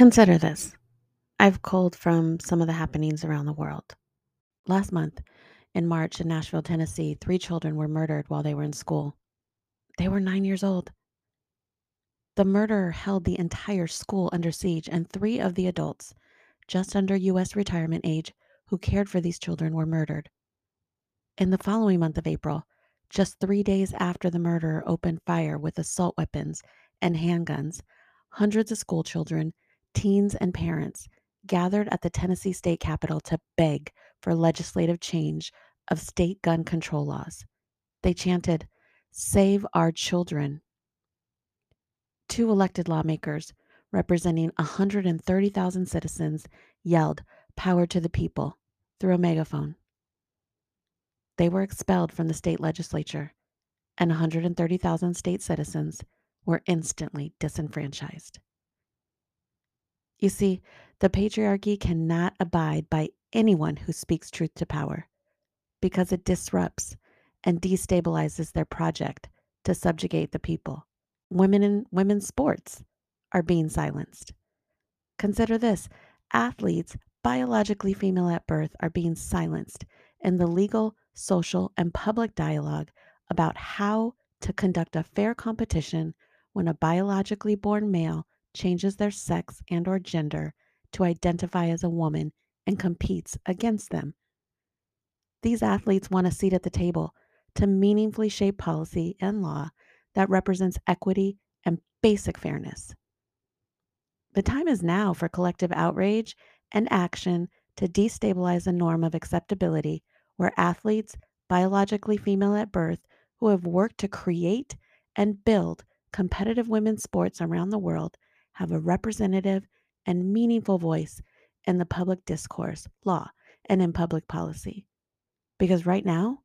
Consider this. I've culled from some of the happenings around the world. Last month, in March in Nashville, Tennessee, three children were murdered while they were in school. They were nine years old. The murderer held the entire school under siege, and three of the adults, just under U.S. retirement age, who cared for these children were murdered. In the following month of April, just three days after the murderer opened fire with assault weapons and handguns, hundreds of school children teens, and parents gathered at the Tennessee state capitol to beg for legislative change of state gun control laws. They chanted, Save our children. Two elected lawmakers representing 130,000 citizens yelled, Power to the people, through a megaphone. They were expelled from the state legislature, and 130,000 state citizens were instantly disenfranchised. You see, the patriarchy cannot abide by anyone who speaks truth to power because it disrupts and destabilizes their project to subjugate the people. Women in women's sports are being silenced. Consider this athletes biologically female at birth are being silenced in the legal, social, and public dialogue about how to conduct a fair competition when a biologically born male changes their sex and or gender to identify as a woman and competes against them. These athletes want a seat at the table to meaningfully shape policy and law that represents equity and basic fairness. The time is now for collective outrage and action to destabilize a norm of acceptability where athletes, biologically female at birth, who have worked to create and build competitive women's sports around the world have a representative and meaningful voice in the public discourse, law, and in public policy. Because right now,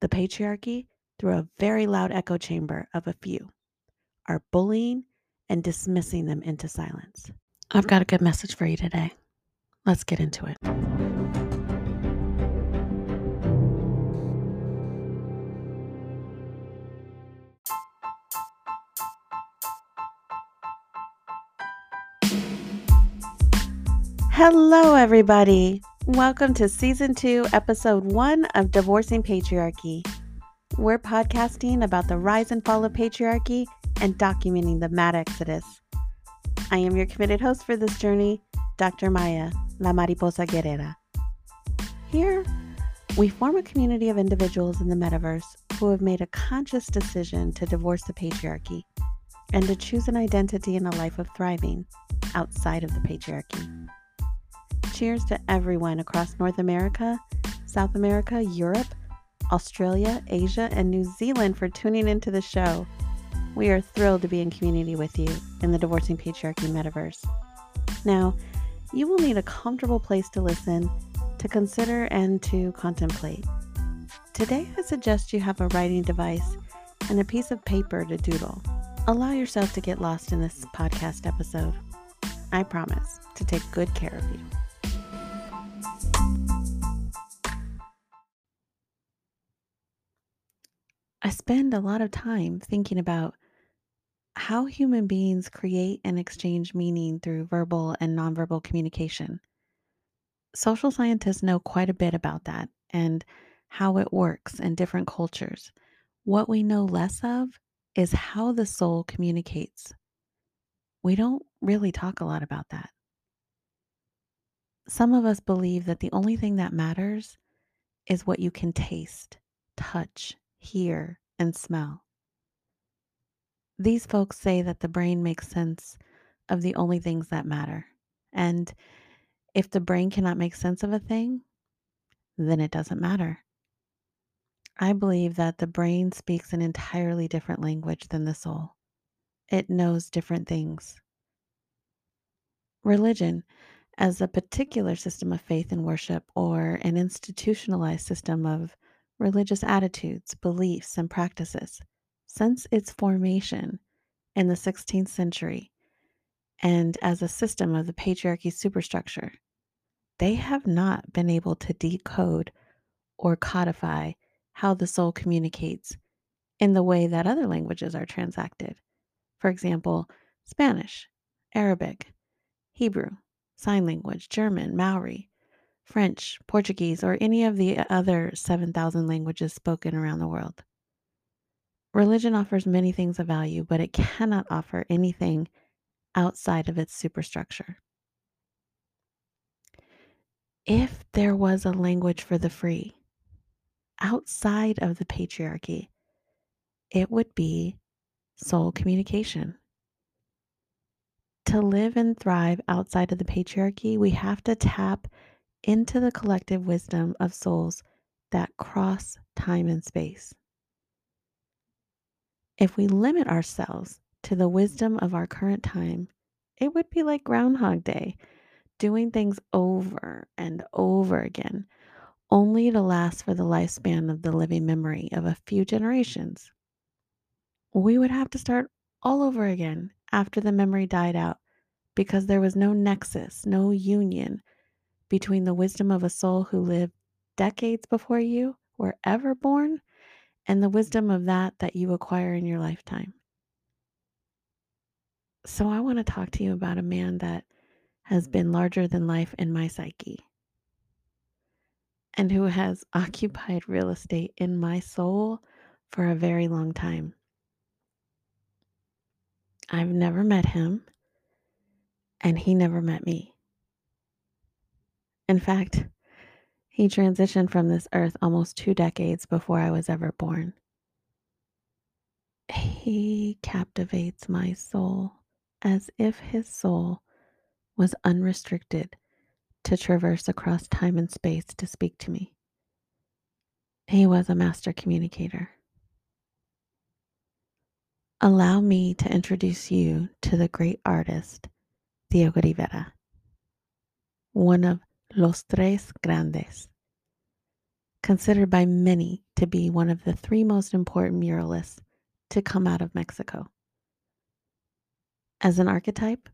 the patriarchy, through a very loud echo chamber of a few, are bullying and dismissing them into silence. I've got a good message for you today. Let's get into it. Hello, everybody. Welcome to season two, episode one of Divorcing Patriarchy. We're podcasting about the rise and fall of patriarchy and documenting the mad exodus. I am your committed host for this journey, Dr. Maya, La Mariposa Guerrera. Here, we form a community of individuals in the metaverse who have made a conscious decision to divorce the patriarchy and to choose an identity and a life of thriving outside of the patriarchy. Cheers to everyone across North America, South America, Europe, Australia, Asia, and New Zealand for tuning into the show. We are thrilled to be in community with you in the Divorcing Patriarchy Metaverse. Now, you will need a comfortable place to listen, to consider, and to contemplate. Today, I suggest you have a writing device and a piece of paper to doodle. Allow yourself to get lost in this podcast episode. I promise to take good care of you. I spend a lot of time thinking about how human beings create and exchange meaning through verbal and nonverbal communication. Social scientists know quite a bit about that and how it works in different cultures. What we know less of is how the soul communicates. We don't really talk a lot about that. Some of us believe that the only thing that matters is what you can taste, touch, hear, and smell. These folks say that the brain makes sense of the only things that matter. And if the brain cannot make sense of a thing, then it doesn't matter. I believe that the brain speaks an entirely different language than the soul. It knows different things. Religion, as a particular system of faith and worship or an institutionalized system of religious attitudes, beliefs, and practices since its formation in the 16th century and as a system of the patriarchy superstructure, they have not been able to decode or codify how the soul communicates in the way that other languages are transacted. For example, Spanish, Arabic, Hebrew, Sign Language, German, Maori, French, Portuguese, or any of the uh, other 7,000 languages spoken around the world. Religion offers many things of value, but it cannot offer anything outside of its superstructure. If there was a language for the free outside of the patriarchy, it would be soul communication. To live and thrive outside of the patriarchy, we have to tap into the collective wisdom of souls that cross time and space. If we limit ourselves to the wisdom of our current time, it would be like Groundhog Day, doing things over and over again, only to last for the lifespan of the living memory of a few generations. We would have to start all over again after the memory died out because there was no nexus, no union between the wisdom of a soul who lived decades before you were ever born and the wisdom of that that you acquire in your lifetime. So, I want to talk to you about a man that has mm-hmm. been larger than life in my psyche and who has occupied real estate in my soul for a very long time. I've never met him, and he never met me. In fact, he transitioned from this earth almost two decades before I was ever born. He captivates my soul as if his soul was unrestricted to traverse across time and space to speak to me. He was a master communicator. Allow me to introduce you to the great artist, Diego Rivera, one of Los Tres Grandes, considered by many to be one of the three most important muralists to come out of Mexico. As an archetype,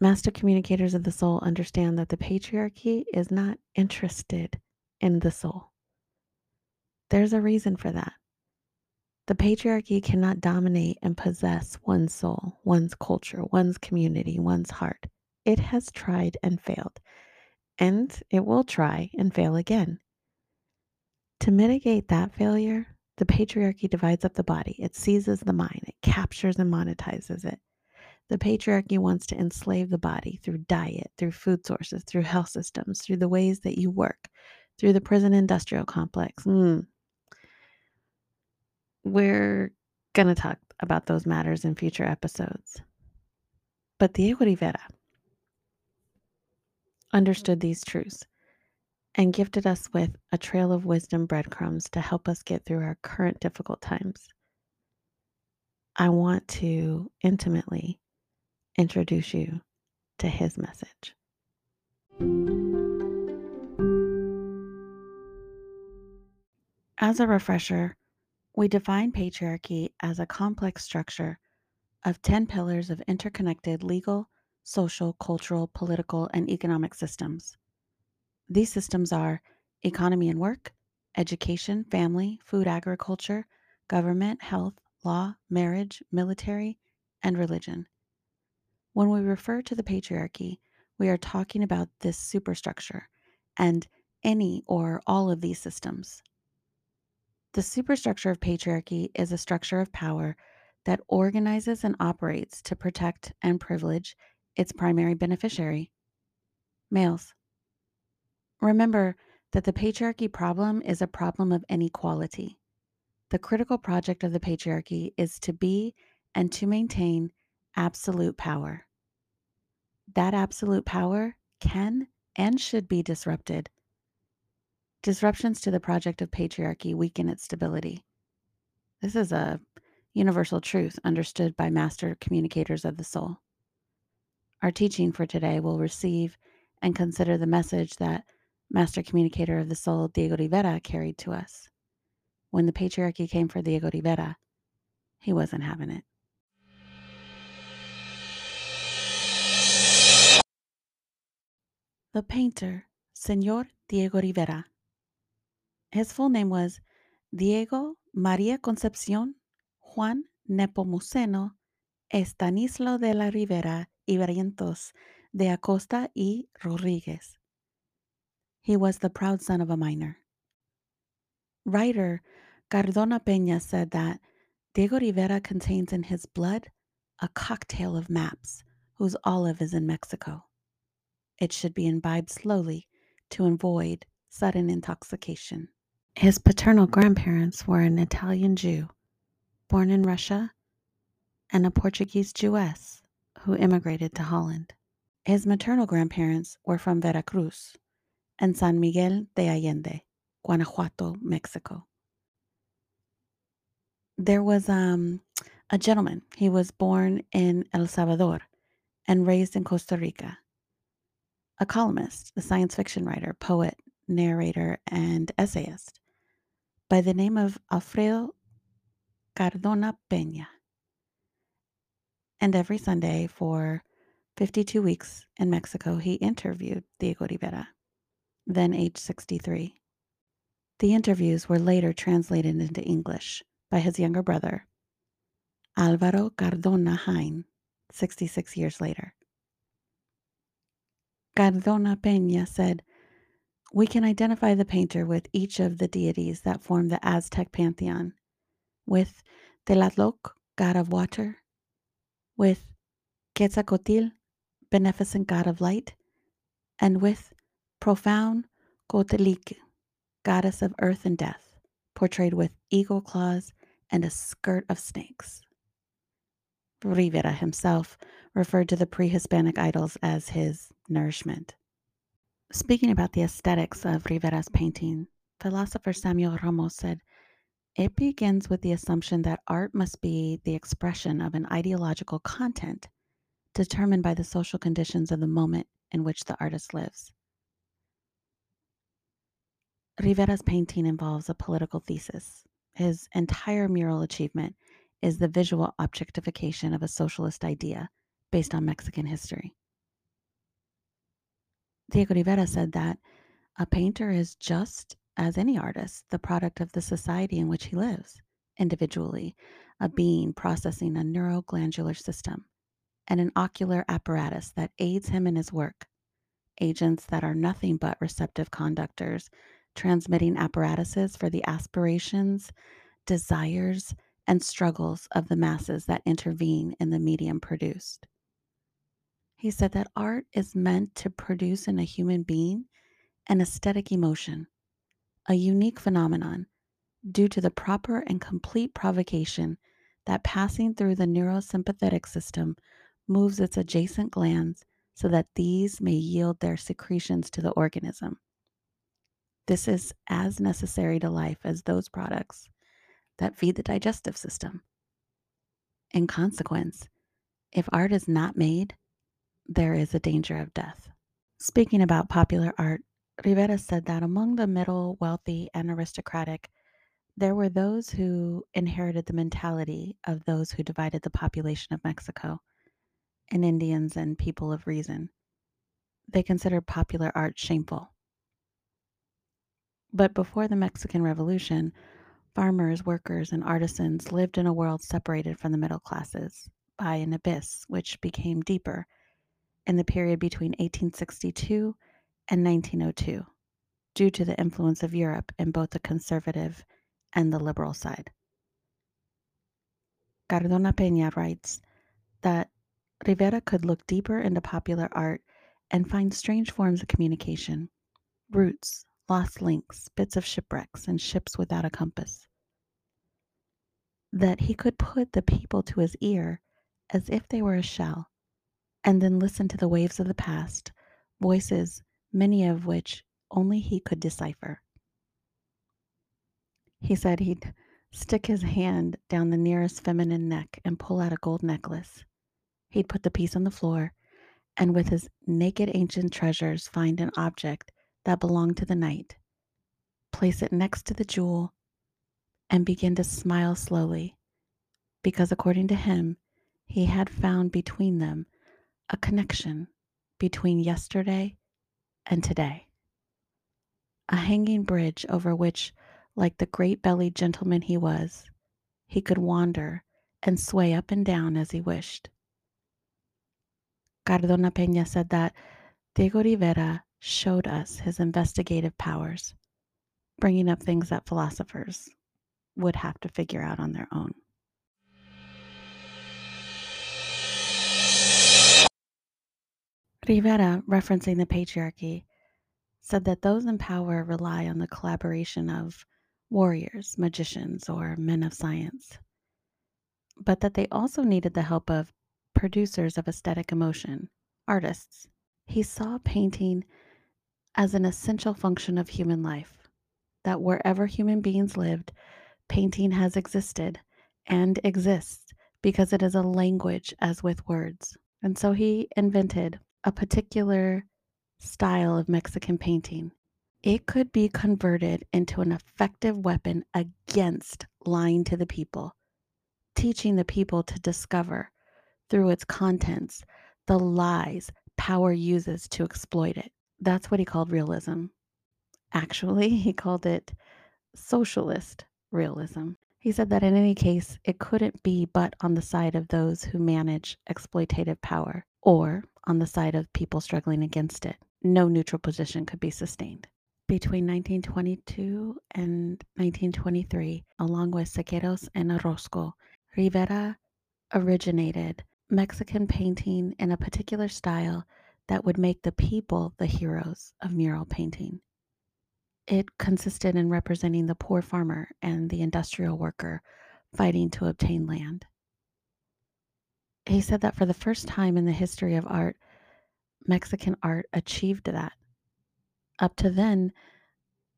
master communicators of the soul understand that the patriarchy is not interested in the soul. There's a reason for that. The patriarchy cannot dominate and possess one's soul, one's culture, one's community, one's heart. It has tried and failed, and it will try and fail again. To mitigate that failure, the patriarchy divides up the body, it seizes the mind, it captures and monetizes it. The patriarchy wants to enslave the body through diet, through food sources, through health systems, through the ways that you work, through the prison industrial complex. Mm, we're going to talk about those matters in future episodes. But Diego Rivera understood these truths and gifted us with a trail of wisdom breadcrumbs to help us get through our current difficult times. I want to intimately introduce you to his message. As a refresher, we define patriarchy as a complex structure of 10 pillars of interconnected legal, social, cultural, political, and economic systems. These systems are economy and work, education, family, food, agriculture, government, health, law, marriage, military, and religion. When we refer to the patriarchy, we are talking about this superstructure and any or all of these systems. The superstructure of patriarchy is a structure of power that organizes and operates to protect and privilege its primary beneficiary, males. Remember that the patriarchy problem is a problem of inequality. The critical project of the patriarchy is to be and to maintain absolute power. That absolute power can and should be disrupted Disruptions to the project of patriarchy weaken its stability. This is a universal truth understood by master communicators of the soul. Our teaching for today will receive and consider the message that master communicator of the soul, Diego Rivera, carried to us. When the patriarchy came for Diego Rivera, he wasn't having it. The painter, Senor Diego Rivera, his full name was Diego Maria Concepcion Juan Nepomuceno Estanislao de la Rivera y Barrientos de Acosta y Rodriguez. He was the proud son of a miner. Writer Cardona Peña said that Diego Rivera contains in his blood a cocktail of maps whose olive is in Mexico. It should be imbibed slowly to avoid sudden intoxication. His paternal grandparents were an Italian Jew born in Russia and a Portuguese Jewess who immigrated to Holland. His maternal grandparents were from Veracruz and San Miguel de Allende, Guanajuato, Mexico. There was um, a gentleman. He was born in El Salvador and raised in Costa Rica. A columnist, a science fiction writer, poet, narrator, and essayist by the name of Alfredo Cardona Peña. And every Sunday for 52 weeks in Mexico, he interviewed Diego Rivera, then age 63. The interviews were later translated into English by his younger brother, Alvaro Cardona Hine, 66 years later. Cardona Peña said, we can identify the painter with each of the deities that form the Aztec pantheon, with Tlaloc, god of water, with Quetzalcoatl, beneficent god of light, and with profound Coatlicue, goddess of earth and death, portrayed with eagle claws and a skirt of snakes. Rivera himself referred to the pre Hispanic idols as his nourishment. Speaking about the aesthetics of Rivera's painting, philosopher Samuel Ramos said, It begins with the assumption that art must be the expression of an ideological content determined by the social conditions of the moment in which the artist lives. Rivera's painting involves a political thesis. His entire mural achievement is the visual objectification of a socialist idea based on Mexican history. Diego Rivera said that a painter is just as any artist, the product of the society in which he lives, individually, a mm-hmm. being processing a neuroglandular system and an ocular apparatus that aids him in his work, agents that are nothing but receptive conductors, transmitting apparatuses for the aspirations, desires, and struggles of the masses that intervene in the medium produced. He said that art is meant to produce in a human being an aesthetic emotion, a unique phenomenon due to the proper and complete provocation that passing through the neurosympathetic system moves its adjacent glands so that these may yield their secretions to the organism. This is as necessary to life as those products that feed the digestive system. In consequence, if art is not made, there is a danger of death. Speaking about popular art, Rivera said that among the middle, wealthy, and aristocratic, there were those who inherited the mentality of those who divided the population of Mexico, and Indians and people of reason. They considered popular art shameful. But before the Mexican Revolution, farmers, workers, and artisans lived in a world separated from the middle classes by an abyss which became deeper in the period between 1862 and 1902 due to the influence of Europe in both the conservative and the liberal side. Cardona Peña writes that Rivera could look deeper into popular art and find strange forms of communication, roots, lost links, bits of shipwrecks, and ships without a compass. That he could put the people to his ear as if they were a shell and then listen to the waves of the past, voices, many of which only he could decipher. He said he'd stick his hand down the nearest feminine neck and pull out a gold necklace. He'd put the piece on the floor and, with his naked ancient treasures, find an object that belonged to the night, place it next to the jewel, and begin to smile slowly, because according to him, he had found between them a connection between yesterday and today. A hanging bridge over which, like the great bellied gentleman he was, he could wander and sway up and down as he wished. Cardona Peña said that Diego Rivera showed us his investigative powers, bringing up things that philosophers would have to figure out on their own. Rivera, uh, referencing the patriarchy, said that those in power rely on the collaboration of warriors, magicians, or men of science, but that they also needed the help of producers of aesthetic emotion, artists. He saw painting as an essential function of human life, that wherever human beings lived, painting has existed and exists because it is a language as with words. And so he invented a particular style of Mexican painting. It could be converted into an effective weapon against lying to the people, teaching the people to discover through its contents the lies power uses to exploit it. That's what he called realism. Actually, he called it socialist realism. He said that in any case, it couldn't be but on the side of those who manage exploitative power or on the side of people struggling against it. No neutral position could be sustained. Between 1922 and 1923, along with Siqueiros and Orozco, Rivera originated Mexican painting in a particular style that would make the people the heroes of mural painting. It consisted in representing the poor farmer and the industrial worker fighting to obtain land. He said that for the first time in the history of art, Mexican art achieved that. Up to then,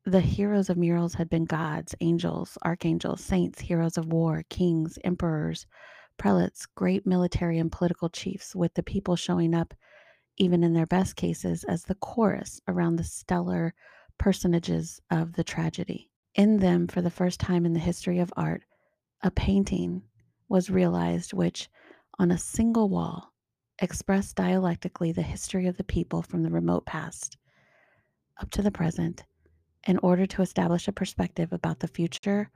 the heroes of murals had been gods, angels, archangels, saints, heroes of war, kings, emperors, prelates, great military and political chiefs, with the people showing up, even in their best cases, as the chorus around the stellar personages of the tragedy. In them, for the first time in the history of art, a painting was realized which, on a single wall, express dialectically the history of the people from the remote past up to the present in order to establish a perspective about the future.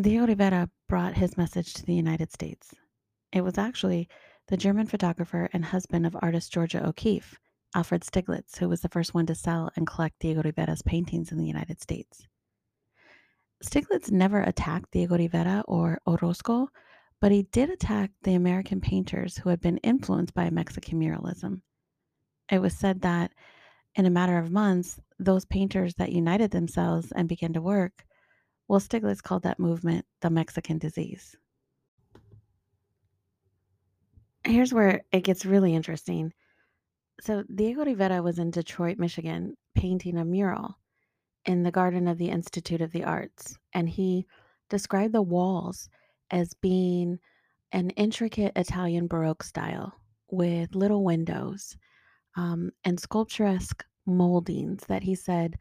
Diego Rivera brought his message to the United States. It was actually the German photographer and husband of artist Georgia O'Keeffe, Alfred Stieglitz, who was the first one to sell and collect Diego Rivera's paintings in the United States. Stieglitz never attacked Diego Rivera or Orozco, but he did attack the American painters who had been influenced by Mexican muralism. It was said that in a matter of months, those painters that united themselves and began to work, well, Stieglitz called that movement the Mexican disease. Here's where it gets really interesting. So, Diego Rivera was in Detroit, Michigan, painting a mural in the Garden of the Institute of the Arts, and he described the walls as being an intricate Italian Baroque style with little windows um, and sculpturesque moldings that he said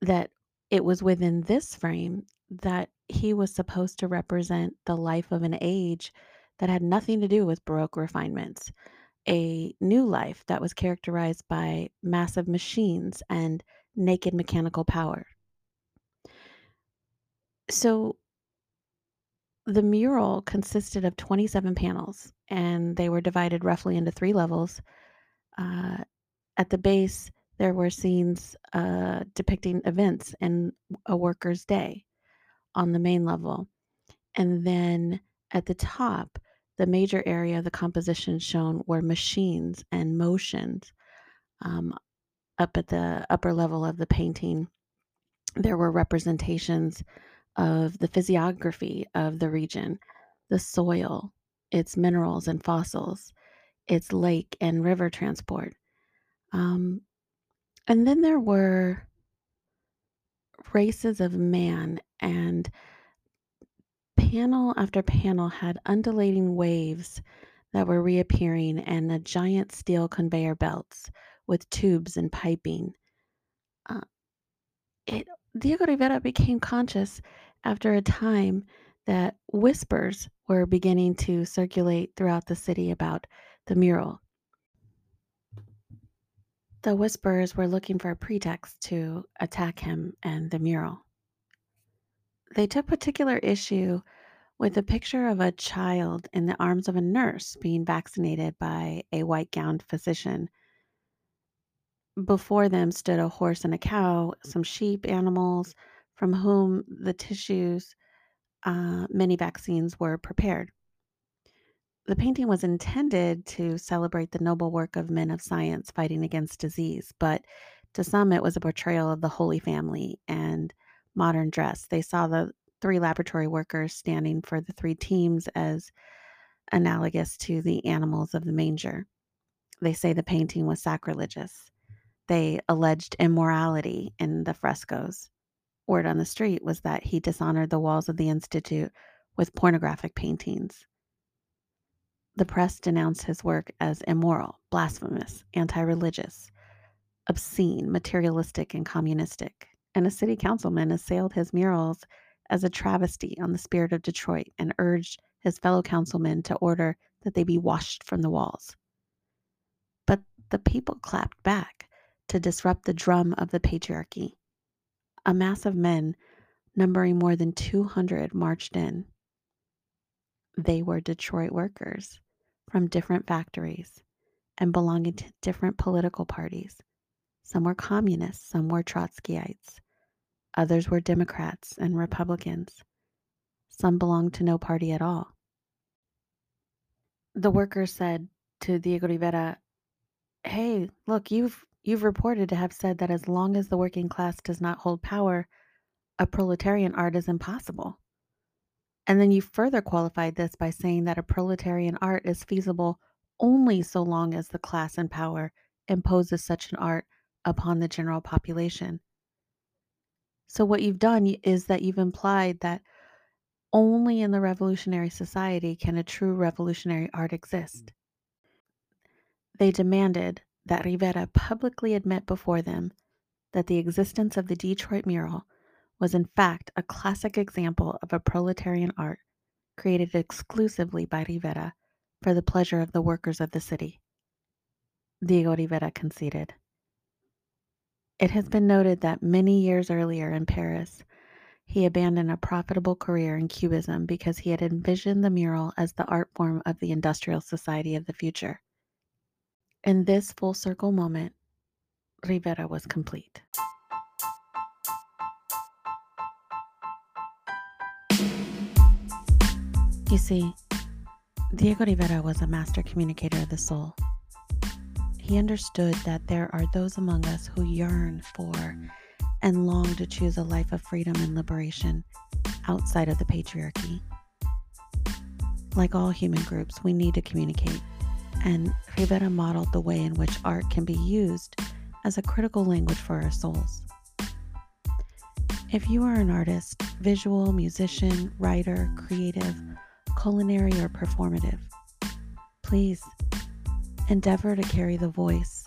that it was within this frame that he was supposed to represent the life of an age that had nothing to do with Baroque refinements, a new life that was characterized by massive machines and naked mechanical power. So the mural consisted of 27 panels and they were divided roughly into three levels. Uh, at the base, there were scenes uh, depicting events in a worker's day on the main level. And then at the top, the major area of the composition shown were machines and motions um, up at the upper level of the painting, there were representations of the physiography of the region, the soil, its minerals and fossils, its lake and river transport. Um, and then there were races of man, and panel after panel had undulating waves that were reappearing and a giant steel conveyor belts with tubes and piping. Uh, it, Diego Rivera became conscious after a time that whispers were beginning to circulate throughout the city about the mural. The whisperers were looking for a pretext to attack him and the mural. They took particular issue with a picture of a child in the arms of a nurse being vaccinated by a white gowned physician. Before them stood a horse and a cow, some sheep, animals from whom the tissues, uh, many vaccines were prepared. The painting was intended to celebrate the noble work of men of science fighting against disease, but to some it was a portrayal of the Holy Family and modern dress. They saw the three laboratory workers standing for the three teams as analogous to the animals of the manger. They say the painting was sacrilegious. They alleged immorality in the frescoes. Word on the street was that he dishonored the walls of the Institute with pornographic paintings. The press denounced his work as immoral, blasphemous, anti religious, obscene, materialistic, and communistic. And a city councilman assailed his murals as a travesty on the spirit of Detroit and urged his fellow councilmen to order that they be washed from the walls. But the people clapped back to disrupt the drum of the patriarchy. A mass of men, numbering more than 200, marched in. They were Detroit workers from different factories and belonging to different political parties. Some were communists, some were Trotskyites, others were Democrats and Republicans. Some belonged to no party at all. The workers said to Diego Rivera, "Hey, look, you've You've reported to have said that as long as the working class does not hold power, a proletarian art is impossible. And then you further qualified this by saying that a proletarian art is feasible only so long as the class in power imposes such an art upon the general population. So, what you've done is that you've implied that only in the revolutionary society can a true revolutionary art exist. They demanded that Rivera publicly admit before them that the existence of the Detroit mural was in fact a classic example of a proletarian art created exclusively by Rivera for the pleasure of the workers of the city. Diego Rivera conceded. It has been noted that many years earlier in Paris, he abandoned a profitable career in Cubism because he had envisioned the mural as the art form of the industrial society of the future. In this full circle moment, Rivera was complete. You see, Diego Rivera was a master communicator of the soul. He understood that there are those among us who yearn for and long to choose a life of freedom and liberation outside of the patriarchy. Like all human groups, we need to communicate and Rivera modeled the way in which art can be used as a critical language for our souls. If you are an artist, visual, musician, writer, creative, culinary, or performative, please endeavor to carry the voice,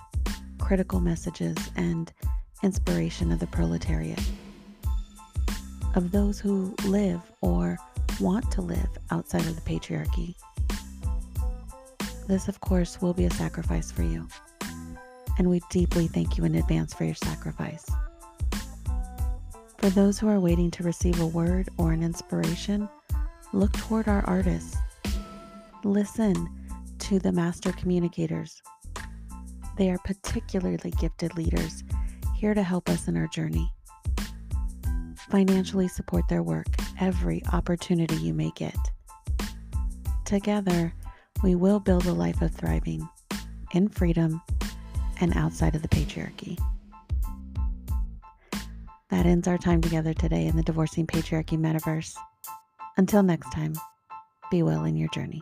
critical messages, and inspiration of the proletariat, of those who live or want to live outside of the patriarchy. This, of course, will be a sacrifice for you, and we deeply thank you in advance for your sacrifice. For those who are waiting to receive a word or an inspiration, look toward our artists. Listen to the master communicators. They are particularly gifted leaders here to help us in our journey. Financially support their work every opportunity you may get. Together, we will build a life of thriving in freedom and outside of the patriarchy. That ends our time together today in the Divorcing Patriarchy Metaverse. Until next time, be well in your journey.